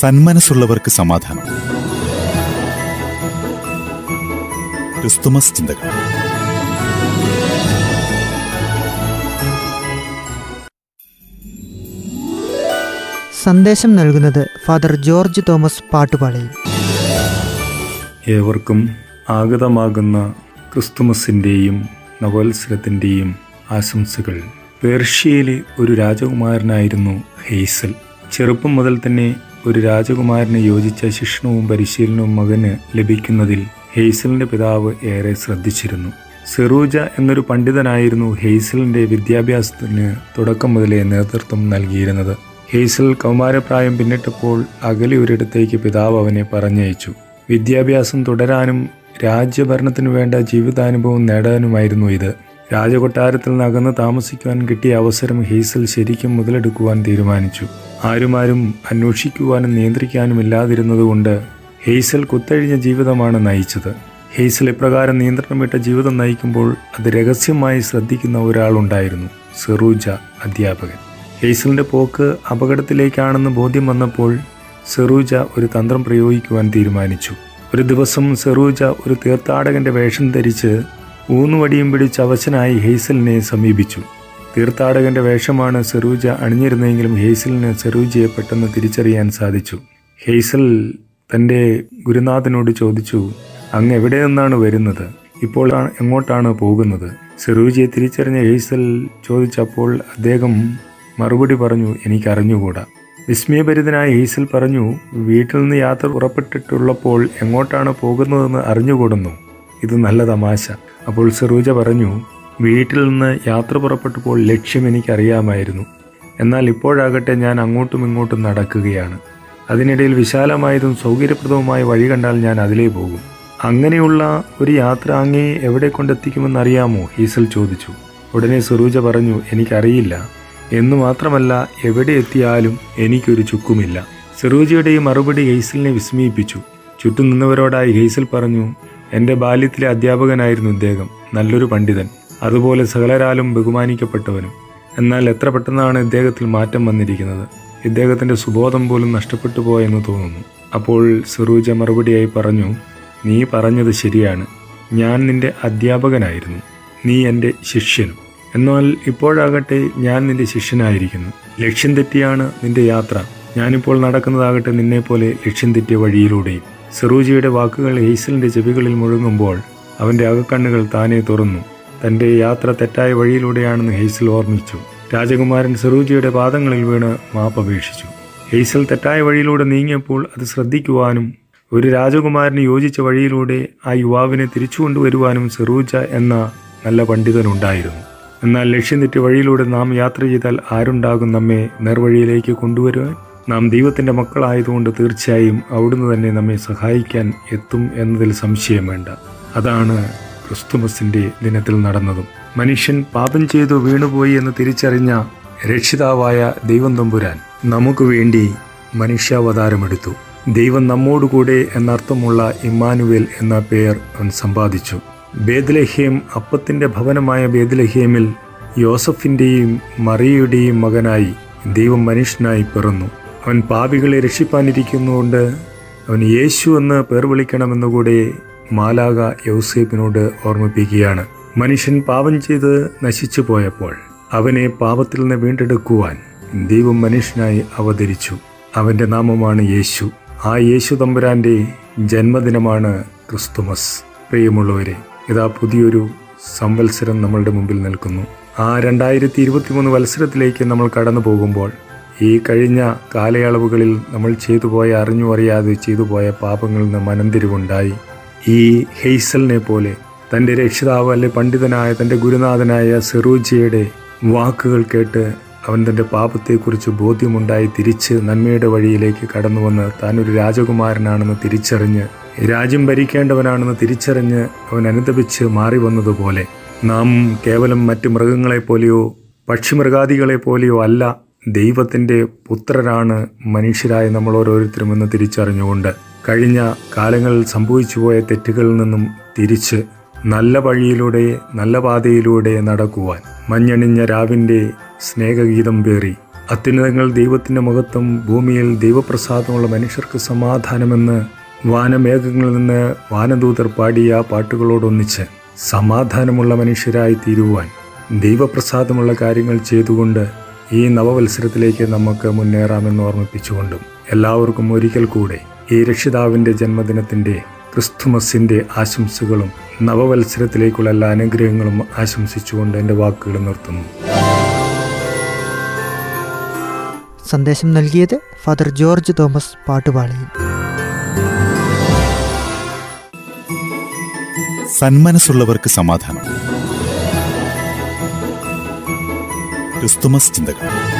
സന്മനസ്സുള്ളവർക്ക് സമാധാനം. ക്രിസ്തുമസ് ചിന്തകൾ. സന്ദേശം നൽകുന്നത് ഫാദർ ജോർജ് തോമസ് പാട്ടുപാളയിൽ. ഏവർക്കും ആഗതമാകുന്ന ക്രിസ്തുമസിന്റെയും നവോത്സരത്തിന്റെയും ആശംസകൾ. പേർഷ്യയിലെ ഒരു രാജകുമാരനായിരുന്നു ഹെയ്സൽ ചെറുപ്പം മുതൽ തന്നെ ഒരു രാജകുമാരന് യോജിച്ച ശിക്ഷണവും പരിശീലനവും മകന് ലഭിക്കുന്നതിൽ ഹെയ്സലിന്റെ പിതാവ് ഏറെ ശ്രദ്ധിച്ചിരുന്നു. സെറൂജ എന്നൊരു പണ്ഡിതനായിരുന്നു ഹെയ്സലിന്റെ വിദ്യാഭ്യാസത്തിന് തുടക്കം മുതലേ നേതൃത്വം നൽകിയിരുന്നത്. ഹെയ്സൽ കൗമാരപ്രായം പിന്നിട്ടപ്പോൾ അകലെ ഒരിടത്തേക്ക് പിതാവ് അവനെ പറഞ്ഞയച്ചു. വിദ്യാഭ്യാസം തുടരാനും രാജ്യഭരണത്തിന് വേണ്ട ജീവിതാനുഭവം നേടാനുമായിരുന്നു ഇത്. രാജകൊട്ടാരത്തിൽ നിന്ന് അകന്ന് താമസിക്കുവാൻ കിട്ടിയ അവസരം ഹെയ്സൽ ശരിക്കും മുതലെടുക്കുവാൻ തീരുമാനിച്ചു. ആരുമാരും അന്വേഷിക്കുവാനും നിയന്ത്രിക്കാനും ഇല്ലാതിരുന്നതുകൊണ്ട് ഹെയ്സൽ കുത്തഴിഞ്ഞ ജീവിതമാണ് നയിച്ചത്. ഹെയ്സൽ ഇപ്രകാരം നിയന്ത്രണമിട്ട ജീവിതം നയിക്കുമ്പോൾ അത് രഹസ്യമായി ശ്രദ്ധിക്കുന്ന ഒരാളുണ്ടായിരുന്നു സെറൂജ അധ്യാപകൻ. ഹെയ്സലിന്റെ പോക്ക് അപകടത്തിലേക്കാണെന്ന് ബോധ്യം വന്നപ്പോൾ സെറൂജ ഒരു തന്ത്രം പ്രയോഗിക്കുവാൻ തീരുമാനിച്ചു. ഒരു ദിവസം സെറൂജ ഒരു തീർത്ഥാടകന്റെ വേഷം ധരിച്ച് ഊന്നുവടിയും പിടിച്ച് അവശനായി ഹെയ്സലിനെ സമീപിച്ചു. തീർത്ഥാടകന്റെ വേഷമാണ് സെറൂജ അണിഞ്ഞിരുന്നതെങ്കിലും ഹെയ്സലിന് സെറൂജയെ പെട്ടെന്ന് തിരിച്ചറിയാൻ സാധിച്ചു. ഹെയ്സൽ തന്റെ ഗുരുനാഥനോട് ചോദിച്ചു അങ്ങ് എവിടെ നിന്നാണ് വരുന്നത്? ഇപ്പോൾ എങ്ങോട്ടാണ് പോകുന്നത്? സെറൂജിയെ തിരിച്ചറിഞ്ഞ ഹെയ്സൽ ചോദിച്ചപ്പോൾ അദ്ദേഹം മറുപടി പറഞ്ഞു എനിക്കറിഞ്ഞുകൂടാ. വിസ്മയഭരിതനായ ഹെയ്സൽ പറഞ്ഞു വീട്ടിൽ നിന്ന് യാത്ര പുറപ്പെട്ടിട്ടുള്ളപ്പോൾ എങ്ങോട്ടാണ് പോകുന്നതെന്ന് അറിഞ്ഞുകൂടുന്നു. ഇത് നല്ല തമാശ. അപ്പോൾ സെറൂജ പറഞ്ഞു വീട്ടിൽ നിന്ന് യാത്ര പുറപ്പെട്ടപ്പോൾ ലക്ഷ്യം എനിക്കറിയാമായിരുന്നു. എന്നാൽ ഇപ്പോഴാകട്ടെ ഞാൻ അങ്ങോട്ടും ഇങ്ങോട്ടും നടക്കുകയാണ്. അതിനിടയിൽ വിശാലമായതും സൗകര്യപ്രദവുമായ വഴി കണ്ടാൽ ഞാൻ അതിലേ പോകും. അങ്ങനെയുള്ള ഒരു യാത്ര അങ്ങേ എവിടെ കൊണ്ടെത്തിക്കുമെന്നറിയാമോ ഹീസൽ ചോദിച്ചു. ഉടനെ സുറൂജ പറഞ്ഞു എനിക്കറിയില്ല. എന്നു മാത്രമല്ല എവിടെ എത്തിയാലും എനിക്കൊരു ചുക്കുമില്ല. സെറൂജയുടെ ഈ മറുപടി ഹെയ്സലിനെ വിസ്മയിപ്പിച്ചു. ചുറ്റും നിന്നവരോടായി ഹെയ്സൽ പറഞ്ഞു എന്റെ ബാല്യത്തിലെ അധ്യാപകനായിരുന്നു ഇദ്ദേഹം. നല്ലൊരു പണ്ഡിതൻ. അതുപോലെ സകലരാലും ബഹുമാനിക്കപ്പെട്ടവനും. എന്നാൽ എത്ര പെട്ടെന്നാണ് ഇദ്ദേഹത്തിൽ മാറ്റം വന്നിരിക്കുന്നത്? ഇദ്ദേഹത്തിന്റെ സുബോധം പോലും നഷ്ടപ്പെട്ടു പോയെന്ന് തോന്നുന്നു. അപ്പോൾ സിറൂജ മറുപടിയായി പറഞ്ഞു നീ പറഞ്ഞത് ശരിയാണ്. ഞാൻ നിന്റെ അധ്യാപകനായിരുന്നു. നീ എന്റെ ശിഷ്യനും. എന്നാൽ ഇപ്പോഴാകട്ടെ ഞാൻ നിന്റെ ശിഷ്യനായിരിക്കുന്നു. ലക്ഷ്യം തെറ്റിയാണ് നിന്റെ യാത്ര. ഞാനിപ്പോൾ നടക്കുന്നതാകട്ടെ നിന്നെപ്പോലെ ലക്ഷ്യം തെറ്റിയ വഴിയിലൂടെയും. സിറൂജിയുടെ വാക്കുകൾ ഹെയ്സലിന്റെ ചെവികളിൽ മുഴങ്ങുമ്പോൾ അവന്റെ അകക്കണ്ണുകൾ താനെ തുറന്നു. തന്റെ യാത്ര തെറ്റായ വഴിയിലൂടെയാണെന്ന് ഹെയ്സൽ ഓർമ്മിച്ചു. രാജകുമാരൻ സെറൂജിയുടെ പാദങ്ങളിൽ വീണ് മാപ്പപേക്ഷിച്ചു ഹെയ്സൽ തെറ്റായ വഴിയിലൂടെ നീങ്ങിയപ്പോൾ അത് ശ്രദ്ധിക്കുവാനും ഒരു രാജകുമാരന് യോജിച്ച വഴിയിലൂടെ ആ യുവാവിനെ തിരിച്ചു കൊണ്ടുവരുവാനും സെറൂജ എന്ന നല്ല പണ്ഡിതനുണ്ടായിരുന്നു. എന്നാൽ ലക്ഷ്യം തെറ്റി വഴിയിലൂടെ നാം യാത്ര ചെയ്താൽ ആരുണ്ടാകും നമ്മെ നേർവഴിയിലേക്ക് കൊണ്ടുവരുവാൻ? നാം ദൈവത്തിന്റെ മക്കളായതുകൊണ്ട് തീർച്ചയായും അവിടുന്ന് തന്നെ നമ്മെ സഹായിക്കാൻ എത്തും എന്നതിൽ സംശയം വേണ്ട. അതാണ് ക്രിസ്തുമസിന്റെ ദിനത്തിൽ നടന്നതും. മനുഷ്യൻ പാപം ചെയ്തു വീണുപോയി എന്ന് തിരിച്ചറിഞ്ഞ രക്ഷിതാവായ ദൈവം തമ്പുരാൻ നമുക്ക് വേണ്ടി മനുഷ്യാവതാരമെടുത്തു ദൈവം നമ്മോടുകൂടെ എന്നർത്ഥമുള്ള ഇമ്മാനുവേൽ എന്ന പേർ അവൻ സമ്പാദിച്ചു. ബേദ്ലഹേം അപ്പത്തിന്റെ ഭവനമായ ബേദ്ലഹേമിൽ യോസഫിന്റെയും മറിയയുടെയും മകനായി ദൈവം മനുഷ്യനായി പിറന്നു. അവൻ പാപികളെ രക്ഷിപ്പാനിരിക്കുന്നുകൊണ്ട് അവൻ യേശു എന്ന് പേർ വിളിക്കണമെന്നുകൂടെ മാലാക യൗസേബിനോട് ഓർമ്മിപ്പിക്കുകയാണ്. മനുഷ്യൻ പാപം ചെയ്ത് നശിച്ചു പോയപ്പോൾ അവനെ പാപത്തിൽ നിന്ന് വീണ്ടെടുക്കുവാൻ ദൈവം മനുഷ്യനായി അവതരിച്ചു. അവന്റെ നാമമാണ് യേശു. ആ യേശു തമ്പുരാന്റെ ജന്മദിനമാണ് ക്രിസ്തുമസ്. പ്രിയമുള്ളവരെ ഇതാ പുതിയൊരു സംവത്സരം നമ്മളുടെ മുമ്പിൽ നിൽക്കുന്നു. ആ രണ്ടായിരത്തി ഇരുപത്തിമൂന്ന് വത്സരത്തിലേക്ക് നമ്മൾ കടന്നു പോകുമ്പോൾ ഈ കഴിഞ്ഞ കാലയളവുകളിൽ നമ്മൾ ചെയ്തു പോയ അറിഞ്ഞു അറിയാതെ ചെയ്തു പോയ പാപങ്ങളിൽ നിന്ന് മനംതിരിവുണ്ടായി. ഈ ഹെയ്സലിനെ പോലെ തന്റെ രക്ഷിതാവ് അല്ലെ പണ്ഡിതനായ തന്റെ ഗുരുനാഥനായ സെറൂജിയുടെ വാക്കുകൾ കേട്ട് അവൻ തന്റെ പാപത്തെക്കുറിച്ച് ബോധ്യമുണ്ടായി തിരിച്ച് നന്മയുടെ വഴിയിലേക്ക് കടന്നു വന്ന് താനൊരു രാജകുമാരനാണെന്ന് തിരിച്ചറിഞ്ഞ് രാജ്യം ഭരിക്കേണ്ടവനാണെന്ന് തിരിച്ചറിഞ്ഞ് അവൻ അനുദപിച്ച് മാറി വന്നതുപോലെ. നാം കേവലം മറ്റ് മൃഗങ്ങളെപ്പോലെയോ പക്ഷിമൃഗാദികളെപ്പോലെയോ പക്ഷിമൃഗാദികളെ പോലെയോ അല്ല ദൈവത്തിന്റെ പുത്രരാണ് മനുഷ്യരായ നമ്മൾ ഓരോരുത്തരും എന്ന് തിരിച്ചറിഞ്ഞുകൊണ്ട്. കഴിഞ്ഞ കാലങ്ങളിൽ സംഭവിച്ചു പോയ തെറ്റുകളിൽ നിന്നും തിരിച്ച് നല്ല വഴിയിലൂടെ നല്ല പാതയിലൂടെ നടക്കുവാൻ മഞ്ഞണിഞ്ഞ രാവിന്റെ സ്നേഹഗീതം പേറി. അത്യുന്നതങ്ങൾ ദൈവത്തിന്റെ മുഖത്തും ഭൂമിയിൽ ദൈവപ്രസാദമുള്ള മനുഷ്യർക്ക് സമാധാനമെന്ന് വാനമേഘങ്ങളിൽ നിന്ന് വാനദൂതർ പാടിയ പാട്ടുകളോടൊന്നിച്ച് സമാധാനമുള്ള മനുഷ്യരായി തീരുവാൻ ദൈവപ്രസാദമുള്ള കാര്യങ്ങൾ ചെയ്തുകൊണ്ട് ഈ നവവത്സരത്തിലേക്ക് നമുക്ക് മുന്നേറാമെന്ന് ഓർമ്മിപ്പിച്ചുകൊണ്ടും എല്ലാവർക്കും ഒരിക്കൽ കൂടെ ഈ രക്ഷിതാവിന്റെ ജന്മദിനത്തിന്റെ ക്രിസ്തുമസിന്റെ ആശംസകളും നവവത്സരത്തിലേക്കുള്ള എല്ലാ അനുഗ്രഹങ്ങളും ആശംസിച്ചുകൊണ്ട് എന്റെ വാക്കുകൾ നിർത്തുന്നു. സന്ദേശം നൽകിയത് ഫാദർ ജോർജ് തോമസ് പാട്ടുപാളി സന്മനസ്സുള്ളവർക്ക് സമാധാനം. ക്രിസ്തുമസ് ചിന്തകൾ.